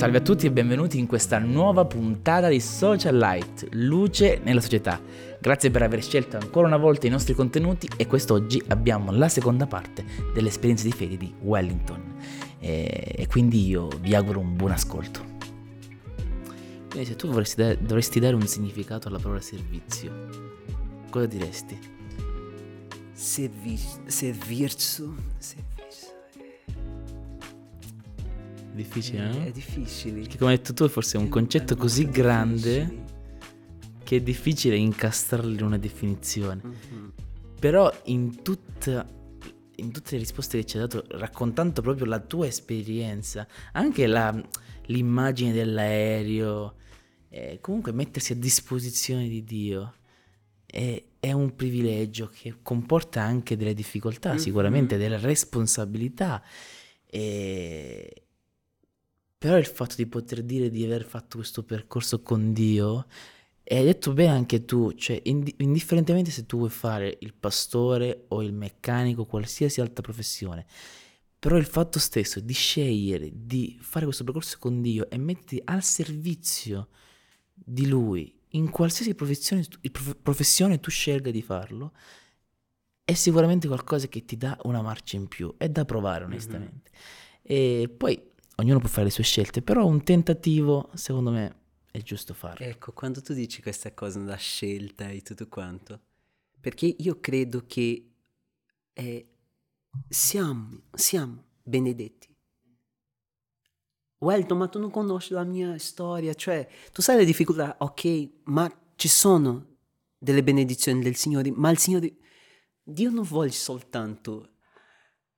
Salve a tutti e benvenuti in questa nuova puntata di Social Light, luce nella società. Grazie per aver scelto ancora una volta i nostri contenuti e quest'oggi abbiamo la seconda parte dell'esperienza di fede di Wellington. E, e quindi io vi auguro un buon ascolto. Quindi se tu da- dovresti dare un significato alla parola servizio, cosa diresti? Servi- servirzu, servirzu. Difficile, no? È difficile. Perché come hai detto tu forse è un concetto così grande che è difficile incastrarlo in una definizione. Mm-hmm. Però in, tutta, in tutte le risposte che ci hai dato, raccontando proprio la tua esperienza, anche la, l'immagine dell'aereo, eh, comunque mettersi a disposizione di Dio è, è, un privilegio che comporta anche delle difficoltà, Mm-hmm. sicuramente delle responsabilità. E... Però il fatto di poter dire di aver fatto questo percorso con Dio, e hai detto bene anche tu, cioè ind- indifferentemente se tu vuoi fare il pastore o il meccanico, qualsiasi altra professione, però il fatto stesso di scegliere di fare questo percorso con Dio e metterti al servizio di Lui in qualsiasi professione, professione tu scelga di farlo, è sicuramente qualcosa che ti dà una marcia in più, è da provare onestamente. Mm-hmm. E poi ognuno può fare le sue scelte, però un tentativo secondo me è giusto farlo. Ecco, quando tu dici questa cosa, la scelta e tutto quanto, perché io credo che eh, siamo, siamo benedetti. Welton, ma tu non conosci la mia storia, cioè tu sai le difficoltà, ok, ma ci sono delle benedizioni del Signore, ma il Signore, Dio non vuole soltanto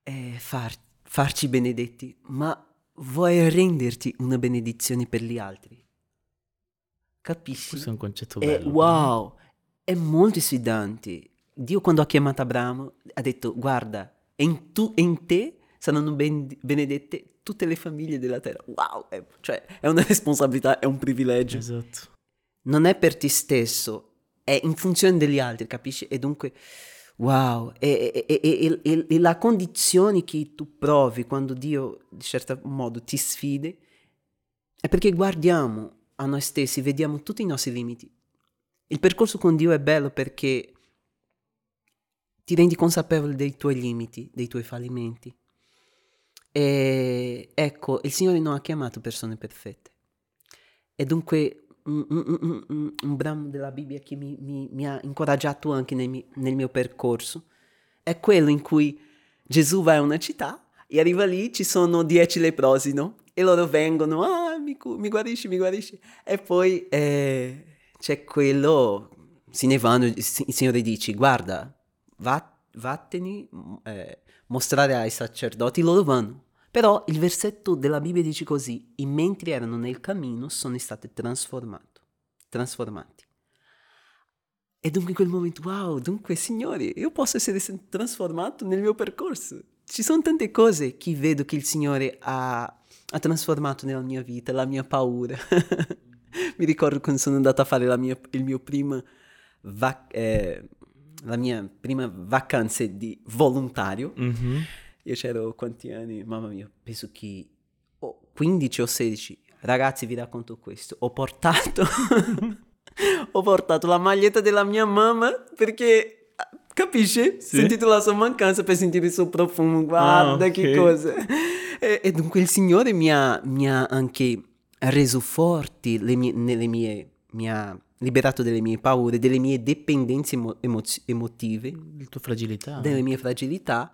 eh, far, farci benedetti, ma vuoi renderti una benedizione per gli altri. Capisci? Questo è un concetto è, bello. Wow, è molto sfidante. Dio quando ha chiamato Abramo ha detto guarda, in, tu, in te saranno ben, benedette tutte le famiglie della terra. Wow, è, cioè è una responsabilità, è un privilegio. Esatto. Non è per te stesso, è in funzione degli altri, capisci? E dunque... Wow, e, e, e, e, la condizione che tu provi quando Dio, di certo modo, ti sfide, è perché guardiamo a noi stessi, vediamo tutti i nostri limiti. Il percorso con Dio è bello perché ti rendi consapevole dei tuoi limiti, dei tuoi fallimenti. E ecco, il Signore non ha chiamato persone perfette. E dunque un, un, un, un, brano della Bibbia che mi, mi, mi ha incoraggiato anche nel nel mio, percorso è quello in cui Gesù va a una città e arriva lì, ci sono dieci leprosi, no? E loro vengono, ah, mi, mi guarisci, mi guarisci. E poi eh, c'è quello, se ne vanno, il Signore dice, guarda, va, vattene, eh, mostrare ai sacerdoti, loro vanno. Però il versetto della Bibbia dice così, e mentre erano nel cammino sono stati trasformati. E dunque in quel momento, wow, dunque Signore, io posso essere trasformato nel mio percorso. Ci sono tante cose che vedo che il Signore ha, ha trasformato nella mia vita, la mia paura. Mi ricordo quando sono andato a fare mia, il mio primo vac- eh, la mia prima vacanza di volontario. Mm-hmm. Io c'ero quanti anni? Mamma mia, penso che oh, 15 o 16. Ragazzi, vi racconto questo. Ho portato ho portato la maglietta della mia mamma perché capisci? Sì. Sentito la sua mancanza per sentire il suo profumo. Guarda Ah, ok. che cosa. E, e dunque il Signore mi ha, mi ha anche reso forti le mie, nelle mie, mi ha liberato dalle mie paure, delle mie dipendenze emo- emoz- emotive, La tua fragilità. delle mie fragilità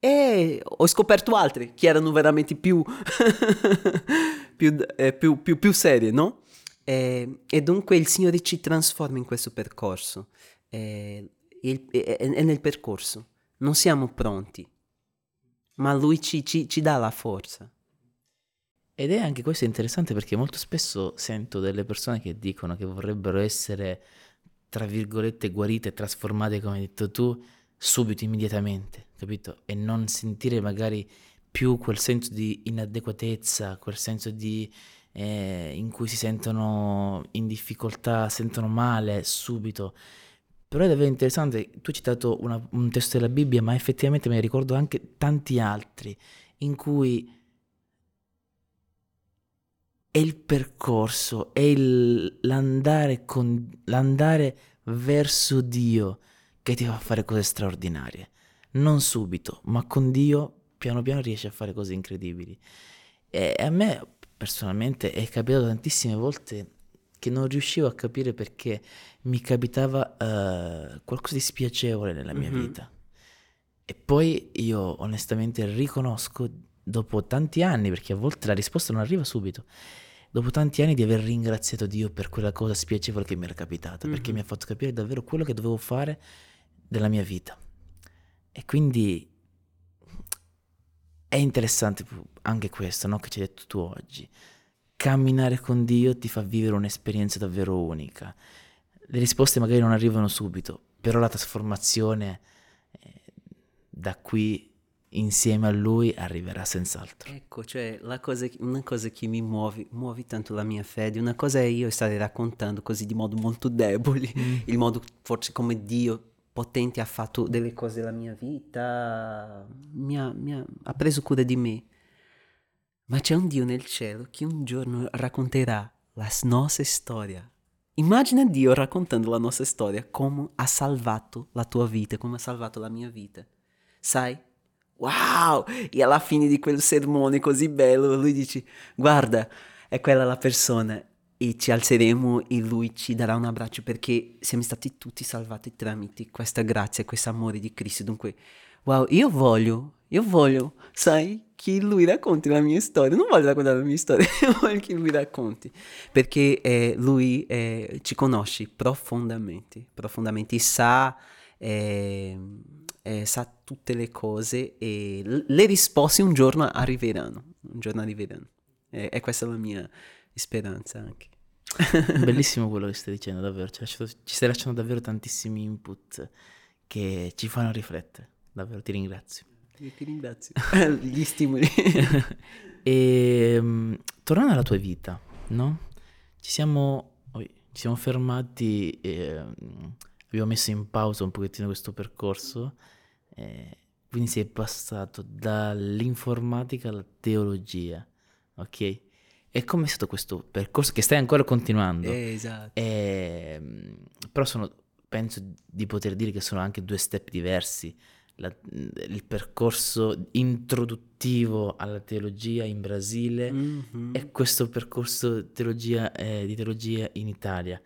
e ho scoperto altre che erano veramente più, più, eh, più, più, più serie, no? E, e dunque il Signore ci trasforma in questo percorso e, il- e- e- e nel percorso non siamo pronti, ma Lui ci, ci- ci dà la forza. Ed è anche questo interessante perché molto spesso sento delle persone che dicono che vorrebbero essere, tra virgolette, guarite, trasformate, come hai detto tu, subito, immediatamente, capito? E non sentire magari più quel senso di inadeguatezza, quel senso di eh, in cui si sentono in difficoltà, sentono male subito. Però è davvero interessante, tu hai citato una- un testo della Bibbia, ma effettivamente me ne ricordo anche tanti altri in cui è il percorso, è il, l'andare, con, l'andare verso Dio che ti fa fare cose straordinarie. Non subito, ma con Dio piano piano riesci a fare cose incredibili. E a me personalmente è capitato tantissime volte che non riuscivo a capire perché mi capitava uh, qualcosa di spiacevole nella mia mm-hmm. vita. E poi io onestamente riconosco dopo tanti anni, perché a volte la risposta non arriva subito, dopo tanti anni di aver ringraziato Dio per quella cosa spiacevole che mi era capitata, mm-hmm. perché mi ha fatto capire davvero quello che dovevo fare della mia vita. E quindi è interessante anche questo, no? che ci hai detto tu oggi. Camminare con Dio ti fa vivere un'esperienza davvero unica. Le risposte magari non arrivano subito, però la trasformazione eh, da qui insieme a lui arriverà senz'altro. Ecco, cioè cosa, una cosa che mi muove, muove tanto la mia fede, una cosa è io stare raccontando così di modo molto debole, mm. il modo forse come Dio potente ha fatto delle cose nella mia vita, mi ha, mi ha, ha preso cura di me. Ma c'è un Dio nel cielo che un giorno racconterà la nostra storia. Immagina Dio raccontando la nostra storia, come ha salvato la tua vita, come ha salvato la mia vita. Sai, wow! E alla fine di quel sermone così bello, lui dice, guarda, è quella la persona e ci alzeremo e lui ci darà un abbraccio perché siamo stati tutti salvati tramite questa grazia, questo amore di Cristo. Dunque, wow, io voglio, io voglio, sai, che lui racconti la mia storia. Non voglio raccontare la mia storia, voglio che lui racconti. Perché eh, lui eh, ci conosce profondamente, profondamente, sa... Eh, eh, sa tutte le cose e le risposte un giorno arriveranno, un giorno arriveranno. E questa è la mia speranza anche. Bellissimo quello che stai dicendo, davvero. Ci, lasciato, ci stai lasciando davvero tantissimi input che ci fanno riflettere. Davvero, ti ringrazio. Io ti ringrazio. Gli stimoli. e um, tornando alla tua vita, no? Ci siamo, ci siamo fermati e um, abbiamo messo in pausa un pochettino questo percorso. Eh, quindi sei passato dall'informatica alla teologia, ok? E come è stato questo percorso che stai ancora continuando? Eh, esatto. E, ehm, però sono, penso di poter dire che sono anche due step diversi. La, il percorso introduttivo alla teologia in Brasile mm-hmm. e questo percorso teologia, eh, di teologia in Italia.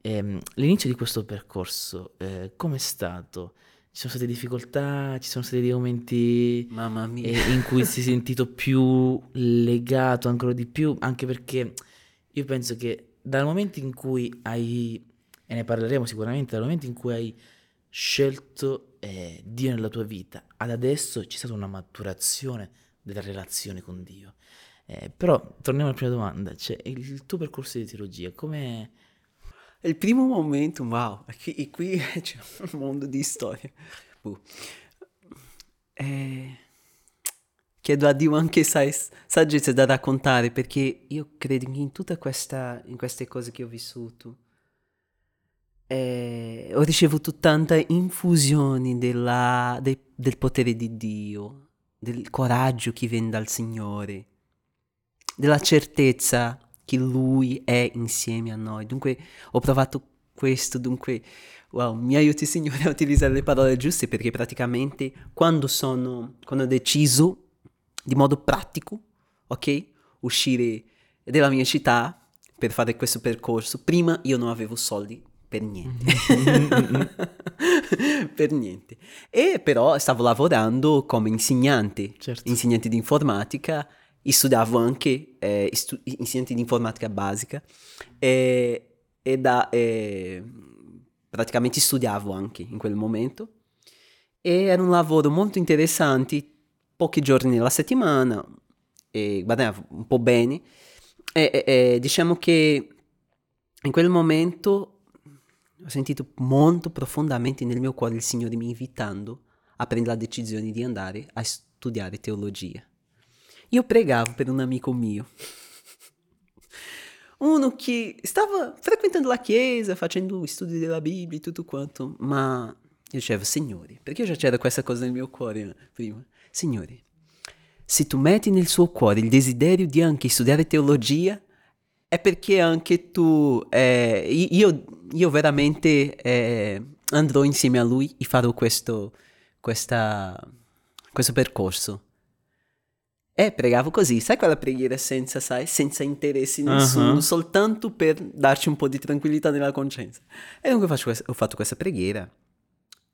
E, ehm, l'inizio di questo percorso, eh, come è stato? Ci sono state difficoltà, ci sono stati dei momenti eh, in cui si è sentito più legato ancora di più, anche perché io penso che dal momento in cui hai, e ne parleremo sicuramente, dal momento in cui hai scelto eh, Dio nella tua vita, ad adesso c'è stata una maturazione della relazione con Dio. Eh, però torniamo alla prima domanda, cioè il tuo percorso di teologia, come il primo momento, wow, e qui c'è un mondo di storie. Uh. Eh, chiedo a Dio anche sai, saggezza da raccontare perché io credo che in tutte queste cose che ho vissuto eh, ho ricevuto tante infusioni della, de, del potere di Dio, del coraggio che viene dal Signore, della certezza che Lui è insieme a noi. Dunque ho provato questo, dunque wow, mi aiuti Signore a utilizzare le parole giuste perché praticamente quando sono, quando ho deciso di modo pratico, ok, uscire dalla mia città per fare questo percorso, prima io non avevo soldi per niente. per niente. E però stavo lavorando come insegnante, certo. insegnante di informatica e studiavo anche eh, stu- insegnante di informatica basica e, e da, eh, praticamente studiavo anche in quel momento e era un lavoro molto interessante, pochi giorni nella settimana e guadagnavo un po' bene e, e, e diciamo che in quel momento ho sentito molto profondamente nel mio cuore il Signore mi invitando a prendere la decisione di andare a studiare teologia. Io pregavo per un amico mio. Uno che stava frequentando la chiesa, facendo studi della Bibbia e tutto quanto, ma io dicevo, Signore, perché già c'era questa cosa nel mio cuore prima. Signore, se tu metti nel suo cuore il desiderio di anche studiare teologia, è perché anche tu, eh, io, io, veramente eh, andrò insieme a lui e farò questo, questa, questo percorso. E pregavo così, sai quella preghiera senza, sai, senza interessi nessuno, uh-huh. soltanto per darci un po' di tranquillità nella coscienza. E dunque questa, ho fatto questa preghiera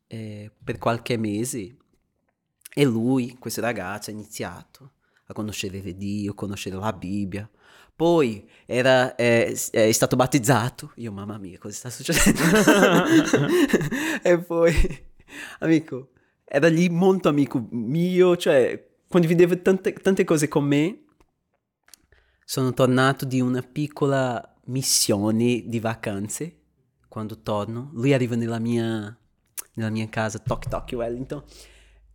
eh, per qualche mese e lui, questo ragazzo, ha iniziato a conoscere Dio, a conoscere la Bibbia. Poi era, eh, è stato battezzato. Io, mamma mia, cosa sta succedendo? e poi, amico, era lì molto amico mio, cioè condivideva tante, tante cose con me. Sono tornato di una piccola missione di vacanze. Quando torno, lui arriva nella mia, nella mia casa, toc toc Wellington.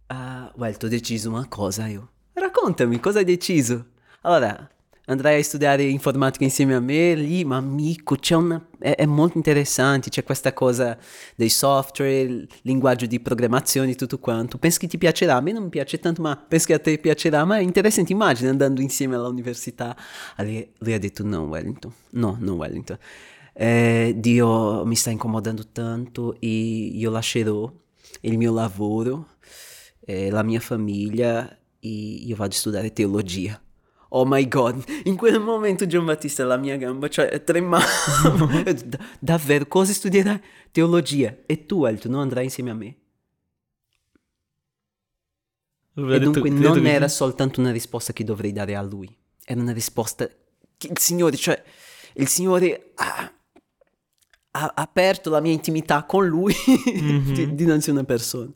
Uh, Wellington, ho deciso una cosa io. Raccontami, cosa hai deciso? Allora, andrai a studiare informatica insieme a me lì, ma amico, una, è, è, molto interessante, c'è questa cosa dei software, linguaggio di programmazione, tutto quanto. Penso che ti piacerà, a me non piace tanto, ma penso che a te piacerà, ma è interessante, immagina andando insieme all'università. Lui, lui ha detto no, Wellington, no, non Wellington. Eh, Dio mi sta incomodando tanto e io lascerò il mio lavoro, eh, la mia famiglia e io vado a studiare teologia oh my god, in quel momento Gian Battista la mia gamba, cioè tremava. davvero, cosa studierai? Teologia. E tu, Elton, non andrai insieme a me? e dunque non che... era soltanto una risposta che dovrei dare a lui, era una risposta che il Signore, cioè il Signore ha, ha aperto la mia intimità con lui mm-hmm. dinanzi a una persona.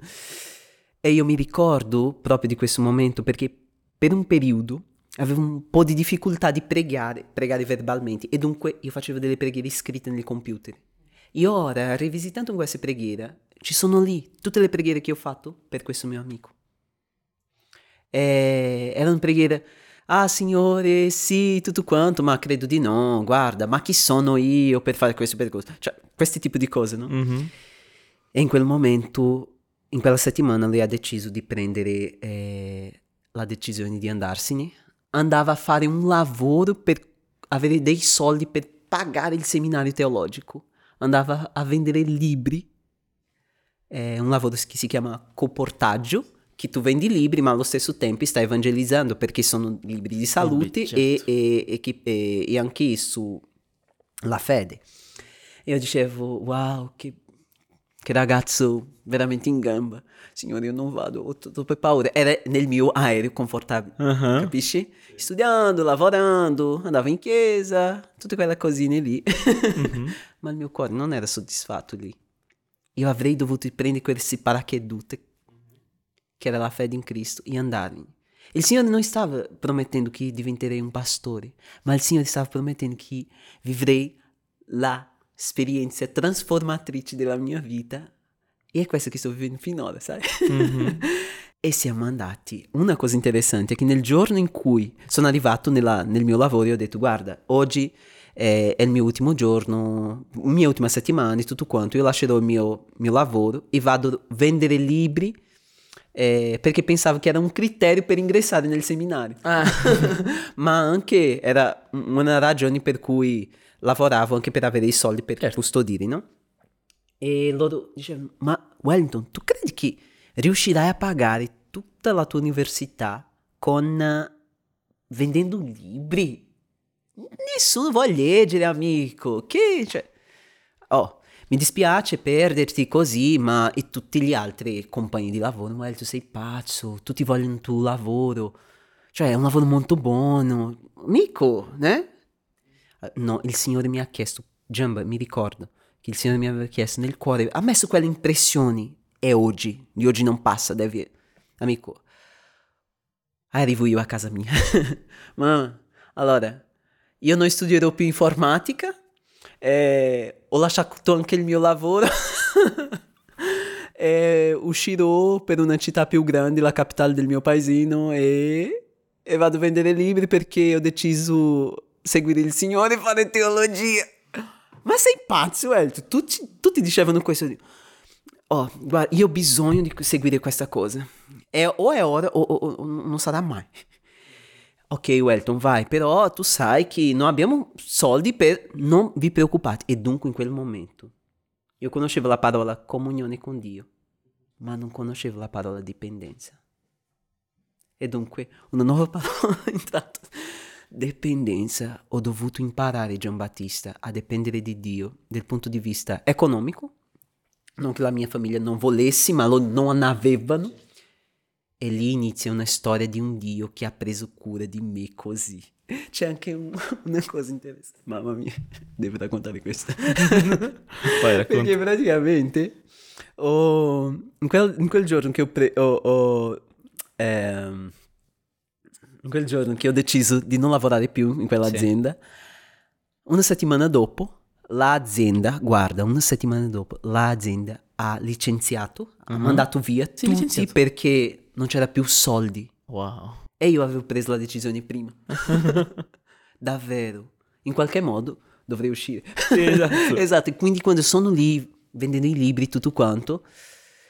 E io mi ricordo proprio di questo momento perché per un periodo avevo un po' di difficoltà di pregare, pregare verbalmente e dunque io facevo delle preghiere scritte nel computer. E ora, rivisitando queste preghiere, ci sono lì tutte le preghiere che ho fatto per questo mio amico. E erano preghiere, ah Signore, sì, tutto quanto, ma credo di no, guarda, ma chi sono io per fare questo per questo? Cioè, questi tipi di cose, no? Mm-hmm. E in quel momento, in quella settimana, lui ha deciso di prendere eh, la decisione di andarsene andava a fare un lavoro per avere dei soldi per pagare il seminario teologico, andava a vendere libri, è un lavoro che si chiama coportaggio, che tu vendi libri ma allo stesso tempo stai evangelizzando perché sono libri di salute certo. e, e, e, e, anche sulla fede. E io dicevo, wow, che che ragazzo veramente in gamba. Signore, io non vado, ho troppe paure. Era nel mio aereo confortabile, uh-huh. capisci? Studiando, lavorando, andavo in chiesa, tutte quelle cosine lì. Uh-huh. Ma il mio cuore non era soddisfatto lì. Io avrei dovuto prendere queste paracadute, che era la fede in Cristo, e andarmi. Il Signore non stava promettendo che diventerei un pastore, ma il Signore stava promettendo che vivrei la esperienze trasformatrici della mia vita e è questo che sto vivendo finora, sai? Mm-hmm. e siamo andati. Una cosa interessante è che nel giorno in cui sono arrivato nella, nel mio lavoro, ho detto: Guarda, oggi è, è, il mio ultimo giorno, mia ultima settimana e tutto quanto. Io lascerò il mio, mio lavoro e vado a vendere libri. Eh, perché pensavo che era un criterio per ingressare nel seminario, ah. ma anche era una ragione per cui lavoravo anche per avere i soldi per certo. custodire, no? E loro dicevano, ma Wellington, tu credi che riuscirai a pagare tutta la tua università con uh, vendendo libri? Nessuno vuole leggere, amico. Che, cioè... Oh, mi dispiace perderti così, ma e tutti gli altri compagni di lavoro, ma tu sei pazzo, tutti vogliono il tuo lavoro. Cioè, è un lavoro molto buono. Amico, né? Eh, no, il Signore mi ha chiesto, Jamba, mi ricordo che il Signore mi aveva chiesto nel cuore, ha messo quelle impressioni, è oggi, di oggi non passa, devi... Amico, arrivo io a casa mia. Ma allora, io non studierò più informatica, eh, ho lasciato anche il mio lavoro. e uscirò per una città più grande, la capitale del mio paesino, e, e vado a vendere libri perché ho deciso seguire il Signore e fare teologia. Ma sei pazzo, Elton? Tutti, tutti dicevano questo. Oh, guarda, io ho bisogno di seguire questa cosa. E o è ora o, o, o non sarà mai. Ok, Welton, vai, però tu sai che non abbiamo soldi per... Non vi preoccupate. E dunque in quel momento io conoscevo la parola comunione con Dio, ma non conoscevo la parola dipendenza. E dunque una nuova parola è entrata. Dipendenza. Ho dovuto imparare, Giambattista, a dipendere di Dio dal punto di vista economico. Non che la mia famiglia non volesse, ma lo non avevano e lì inizia una storia di un Dio che ha preso cura di me così. C'è anche un, una cosa interessante. Mamma mia, devo raccontare questa. Racconta. Perché praticamente ho, in, quel, in quel giorno che ho, pre, ho, ho ehm, in quel giorno che ho deciso di non lavorare più in quell'azienda, una settimana dopo l'azienda, guarda, una settimana dopo l'azienda ha licenziato, ha Mhm. mandato via Sì, tutti licenziato. perché non c'era più soldi. Wow. E io avevo preso la decisione prima. Davvero. In qualche modo dovrei uscire. esatto. esatto, e quindi quando sono lì vendendo i libri, tutto quanto,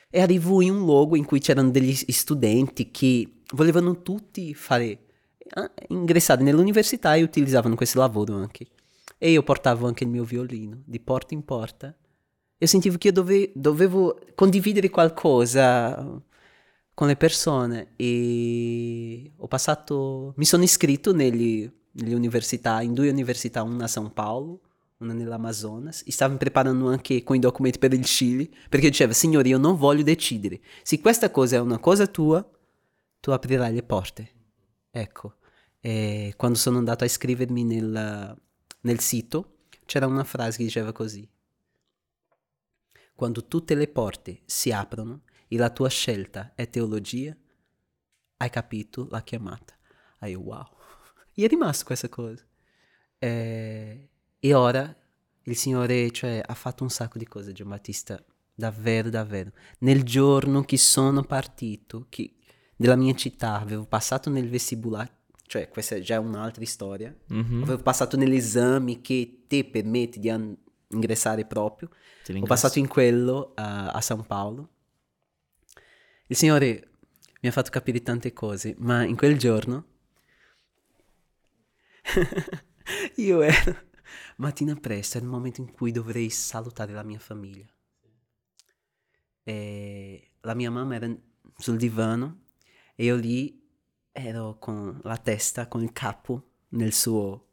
e arrivo in un luogo in cui c'erano degli studenti che volevano tutti fare, eh, ingressare nell'università e utilizzavano questo lavoro anche. E io portavo anche il mio violino, di porta in porta. E sentivo che io dove- dovevo condividere qualcosa con le persone e ho passato, mi sono iscritto negli, nelle università, in due università, una a São Paulo, una nell'Amazonas, e stavo preparando anche con i documenti per il Cile, perché diceva, signore, io non voglio decidere, se questa cosa è una cosa tua, tu aprirai le porte. Ecco, e quando sono andato a iscrivermi nel, nel sito, c'era una frase che diceva così, quando tutte le porte si aprono e la tua scelta è teologia, hai capito la chiamata. Aí eu, wow. E è rimasto questa cosa. Eh, e ora il Signore cioè, ha fatto un sacco di cose, Giambattista, davvero, davvero. Nel giorno che sono partito, che della mia città avevo passato nel vestibulare, cioè questa è già un'altra storia, Mhm. avevo passato nell'esame che ti permette di an- ingressare proprio, ho passato in quello a, a San Paolo. Il Signore mi ha fatto capire tante cose, ma in quel giorno io ero mattina presto, era il momento in cui dovrei salutare la mia famiglia. E la mia mamma era sul divano e io lì ero con la testa, con il capo nel suo,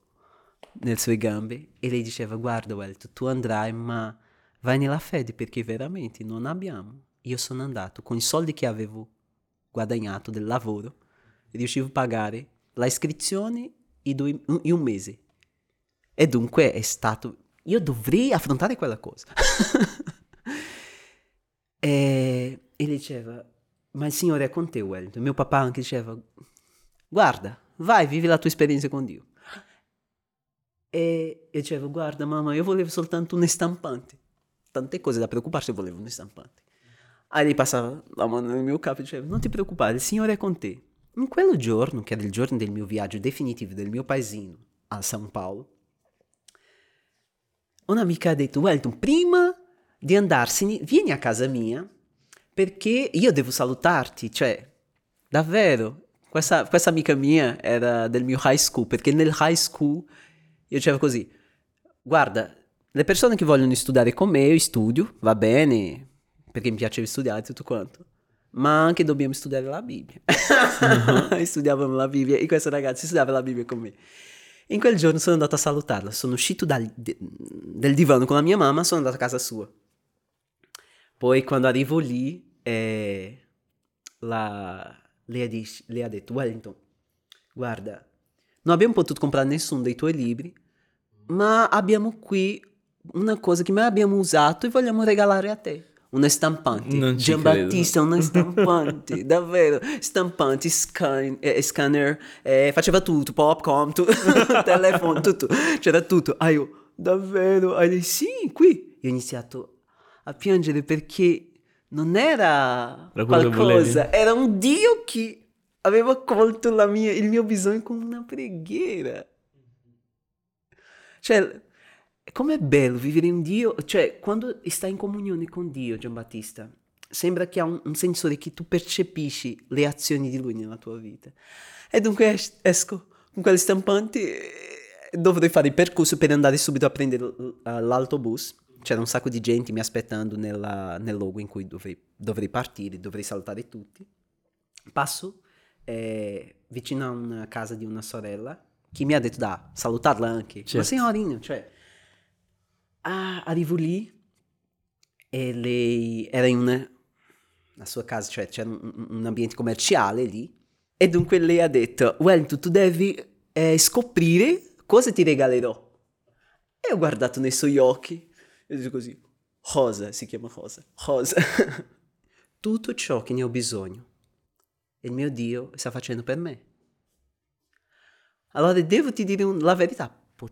nelle sue gambe e lei diceva guarda Welto, tu andrai ma vai nella fede perché veramente non abbiamo. Io sono andato con i soldi che avevo guadagnato del lavoro, riuscivo a pagare la iscrizione in, in un mese. E dunque è stato... Io dovrei affrontare quella cosa. e, e diceva, ma il Signore è con te, Wellington. Mio papà anche diceva, guarda, vai, vivi la tua esperienza con Dio. E io dicevo, guarda mamma, io volevo soltanto un stampante. Tante cose da preoccuparsi, volevo un stampante. Aí lei passava la mano nel mio capo e diceva, non ti preoccupare, il Signore è con te. In quel giorno, che era il giorno del mio viaggio definitivo del mio paesino a San Paolo, un'amica ha detto, Wellington, prima di andarsene, vieni a casa mia, perché io devo salutarti, cioè, davvero. Questa, questa amica mia era del mio high school, perché nel high school io dicevo così, guarda, le persone che vogliono studiare con me, io studio, va bene, perché mi piace studiare tutto quanto. Ma anche dobbiamo studiare la Bibbia. E Studiavamo la Bibbia e questa ragazza studiava la Bibbia con me. In quel giorno sono andato a salutarla, sono uscito dal, de- del divano con la mia mamma, sono andato a casa sua. Poi quando arrivo lì, eh, la- lei, ha dis- lei ha detto, Wellington, guarda, non abbiamo potuto comprare nessuno dei tuoi libri, ma abbiamo qui una cosa che mai abbiamo usato e vogliamo regalare a te. Una stampante. Non Giambattista, una stampante, davvero. Stampante, scan- eh, scanner, eh, faceva tutto, popcorn, tu- telefono, tutto. C'era tutto. Ah, io, davvero? Ah, lei, sì, qui. Io ho iniziato a piangere perché non era Era qualcosa, era un Dio che aveva accolto la mia- il mio bisogno con una preghiera. Cioè, com'è bello vivere in Dio, cioè, quando stai in comunione con Dio, Giambattista, sembra che ha un, un sensore che tu percepisci le azioni di Lui nella tua vita. E dunque es- esco con quelle stampanti dovrei fare il percorso per andare subito a prendere l'autobus. C'era un sacco di gente mi aspettando nella- nel luogo in cui dovrei, dovrei partire, dovrei saltare tutti. Passo eh, vicino a una casa di una sorella che mi ha detto da salutarla anche. Ma Certo. signorina, cioè... ah, arrivo lì e lei era in una, la sua casa, cioè c'era un, un ambiente commerciale lì e dunque lei ha detto Wellington tu devi eh, scoprire cosa ti regalerò e ho guardato nei suoi occhi e detto così Rosa, si chiama Rosa, Rosa tutto ciò che ne ho bisogno il mio Dio sta facendo per me allora devo ti dire un- la verità po-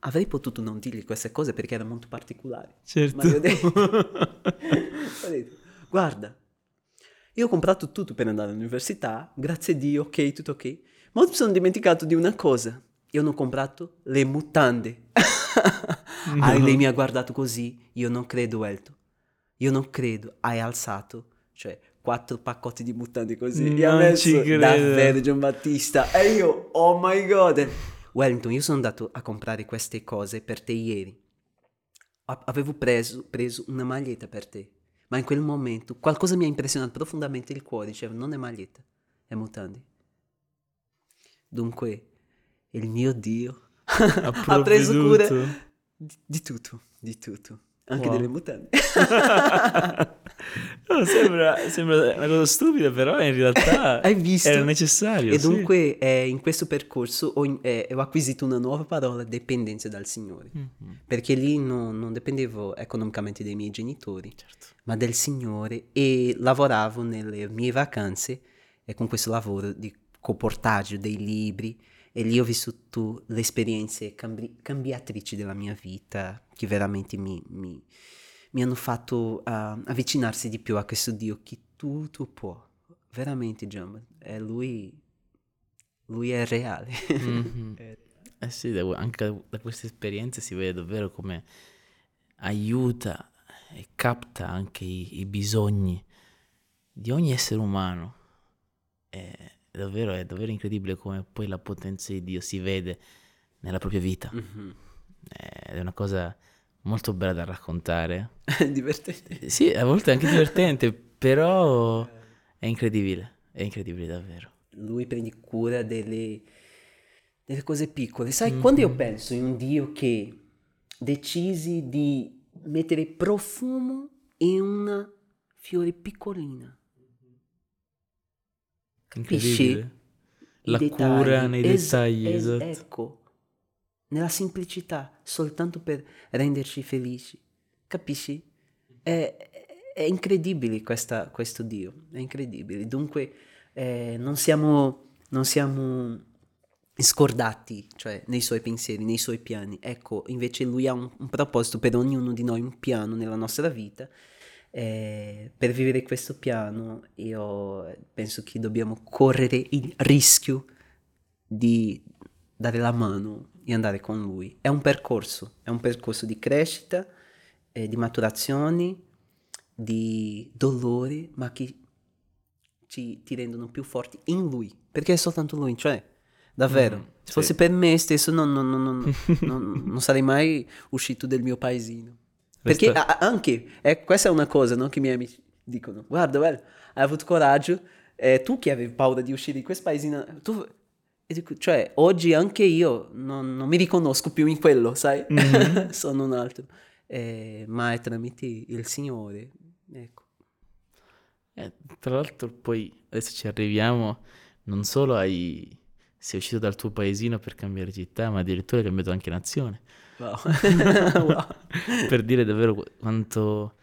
avrei potuto non dirgli queste cose perché erano molto particolari Certo. ma io ho detto, ho detto, guarda, io ho comprato tutto per andare all'università, grazie a Dio, ok, tutto ok. Ma mi sono dimenticato di una cosa. Io non ho comprato le mutande. Ah, No. lei mi ha guardato così. Io non credo, Elton. Io non credo. Hai alzato, cioè, quattro paccotti di mutande così. E ha Non messo, ci credo. davvero, Giambattista. E io, oh my God. Wellington, io sono andato a comprare queste cose per te ieri. A- Avevo preso, preso una maglietta per te. Ma in quel momento qualcosa mi ha impressionato profondamente il cuore. Dicevo, non è maglietta, è mutande. Dunque, il mio Dio ha preso cura di, di tutto, di tutto. Anche Wow. delle mutande. No, sembra, sembra una cosa stupida, però in realtà Hai visto? era necessario. E sì. dunque eh, in questo percorso ho, eh, ho acquisito una nuova parola, dipendenza dal Signore. Mhm, Perché lì non, non dipendevo economicamente dai miei genitori, certo. ma del Signore e lavoravo nelle mie vacanze e con questo lavoro di comportaggio dei libri e lì ho vissuto le esperienze cambi- cambiatrici della mia vita che veramente mi, mi- mi hanno fatto ah, avvicinarsi di più a questo Dio che tutto può. Veramente, Giamma, è lui, lui è reale. Mhm. È- Eh sì, anche da, queste esperienze si vede davvero come aiuta e capta anche i, i bisogni di ogni essere umano. È davvero, è davvero incredibile come poi la potenza di Dio si vede nella propria vita. Mhm. È una cosa molto bella da raccontare. Divertente. Sì, a volte è anche divertente, però è incredibile, è incredibile davvero. lui prende cura delle, delle cose piccole. Sai, quando io penso in un Dio che decisi di mettere profumo in una fiore piccolina, capisci? La dettagli. cura nei Es- dettagli, es- esatto. Ecco, nella semplicità, soltanto per renderci felici, capisci? È, è- è incredibile questa- questo Dio, è incredibile. Dunque eh, non siamo, non siamo scordati, cioè nei suoi pensieri, nei suoi piani. Ecco, invece lui ha un, un proposito per ognuno di noi, un piano nella nostra vita. Eh, per vivere questo piano io penso che dobbiamo correre il rischio di dare la mano e andare con lui. È un percorso, è un percorso di crescita, eh, di maturazione, di dolore, ma che ci, ti rendono più forti in lui, perché è soltanto lui, cioè, davvero. Mm, Se fosse sì. per me stesso non, non- non- non- non- non sarei mai uscito del mio paesino. Perché Resta- a- anche, eh, questa è una cosa no, che i miei amici dicono, guarda, guarda, hai avuto coraggio, eh, tu che avevi paura di uscire di questo paesino, tu... dico, cioè, oggi anche io non, non mi riconosco più in quello, sai? Mhm. Sono un altro. Eh, ma è tramite il Signore, ecco. Eh, tra l'altro poi adesso ci arriviamo, non solo hai, sei uscito dal tuo paesino per cambiare città, ma addirittura hai cambiato anche nazione. Wow. Wow. per dire davvero qu- quanto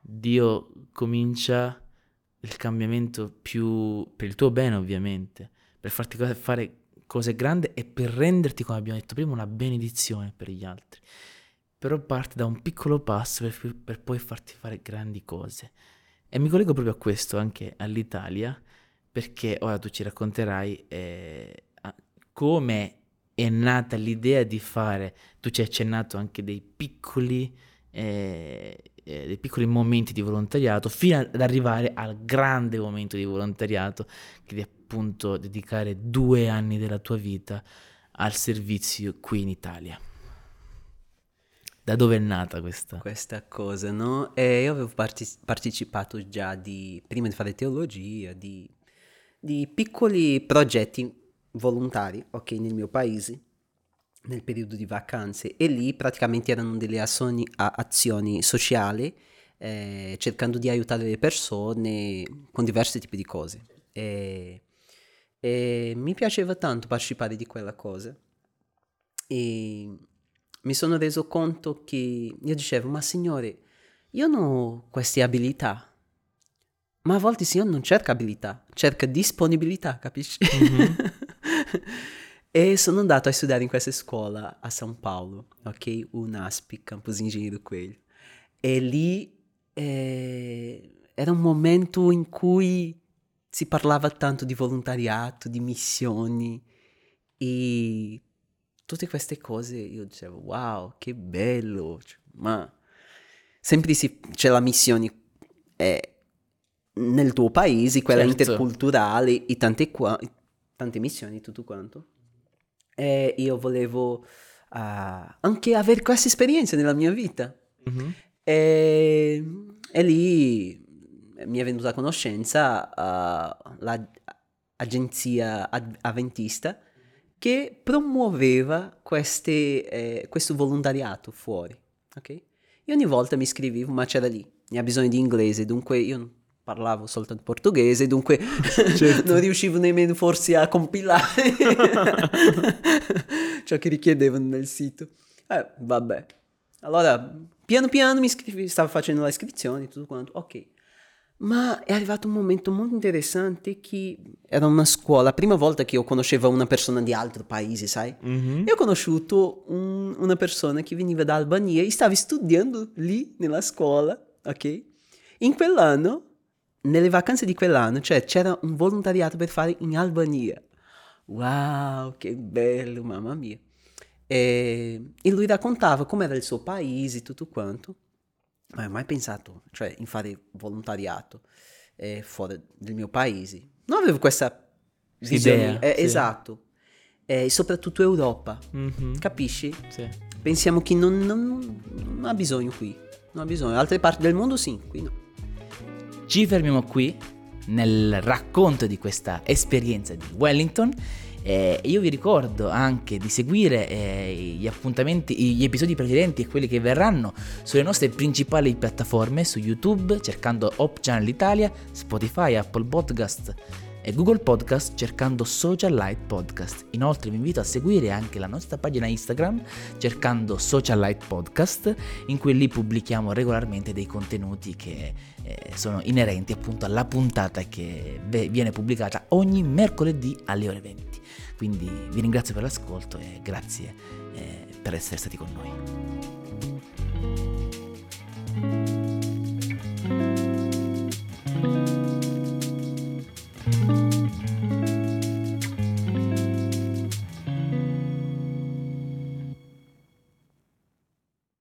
Dio comincia il cambiamento più per il tuo bene ovviamente, per farti co- fare cose grandi e per renderti, come abbiamo detto prima, una benedizione per gli altri. Però parte da un piccolo passo per, per poi farti fare grandi cose. E mi collego proprio a questo, anche all'Italia, perché ora tu ci racconterai eh, come è nata l'idea di fare, tu ci hai accennato anche dei piccoli, eh, eh, dei piccoli momenti di volontariato, fino ad arrivare al grande momento di volontariato, che è appunto dedicare due anni della tua vita al servizio qui in Italia. Da dove è nata questa? Questa cosa, no? E io avevo parti- partecipato già di, prima di fare teologia, di, di piccoli progetti volontari, ok, nel mio paese, nel periodo di vacanze, e lì praticamente erano delle azioni, azioni sociali, eh, cercando di aiutare le persone con diversi tipi di cose. E, e mi piaceva tanto partecipare di quella cosa. E mi sono reso conto che io dicevo, ma signore, io non ho queste abilità. Ma a volte il Signore non cerca abilità, cerca disponibilità, capisci? Mm-hmm. e sono andato a studiare in questa scuola a São Paulo, ok? UNASP, Campus Engenheiro Coelho. E lì eh, era un momento in cui si parlava tanto di volontariato, di missioni e tutte queste cose io dicevo wow che bello cioè, ma sempre si, c'è la missione eh, nel tuo paese quella certo. interculturale e tante, qua, tante missioni tutto quanto e io volevo uh, anche avere questa esperienza nella mia vita mm-hmm. e, e, lì mi è venuta a conoscenza uh, l'agenzia Adventista che promuoveva queste, eh, questo volontariato fuori. Okay? Io ogni volta mi scrivevo, ma c'era lì, ne ha bisogno di inglese, dunque io non parlavo soltanto portoghese, dunque certo. non riuscivo nemmeno forse a compilare ciò che richiedevano nel sito. Eh, vabbè. Allora, piano piano mi scrivevo, stavo facendo le iscrizioni, tutto quanto, ok. Ma è arrivato un momento molto interessante che era una scuola, la prima volta che io conoscevo una persona di altro paese, sai? Mm-hmm. E ho conosciuto un, una persona che veniva da Albania e stava studiando lì nella scuola, ok? In quell'anno, nelle vacanze di quell'anno, cioè c'era un volontariato per fare in Albania. Wow, che bello, mamma mia. E, e lui raccontava com'era il suo paese, tutto quanto non ho mai pensato, cioè, in fare volontariato eh, fuori del mio paese. Non avevo questa. Idea, eh, sì. Esatto. E eh, soprattutto Europa. Mm-hmm. Capisci? Sì. Pensiamo che non, non, non, ha bisogno qui. Non ha bisogno. Altre parti del mondo sì, qui no. Ci fermiamo qui nel racconto di questa esperienza di Wellington eh, io vi ricordo anche di seguire eh, gli appuntamenti, gli episodi precedenti e quelli che verranno sulle nostre principali piattaforme, su YouTube cercando Hop Channel Italia, Spotify, Apple Podcast e Google Podcast cercando Social Light Podcast. Inoltre vi invito a seguire anche la nostra pagina Instagram cercando Social Light Podcast in cui lì pubblichiamo regolarmente dei contenuti che eh, sono inerenti appunto alla puntata che viene pubblicata ogni mercoledì alle ore 20. Quindi vi ringrazio per l'ascolto e grazie eh, per essere stati con noi.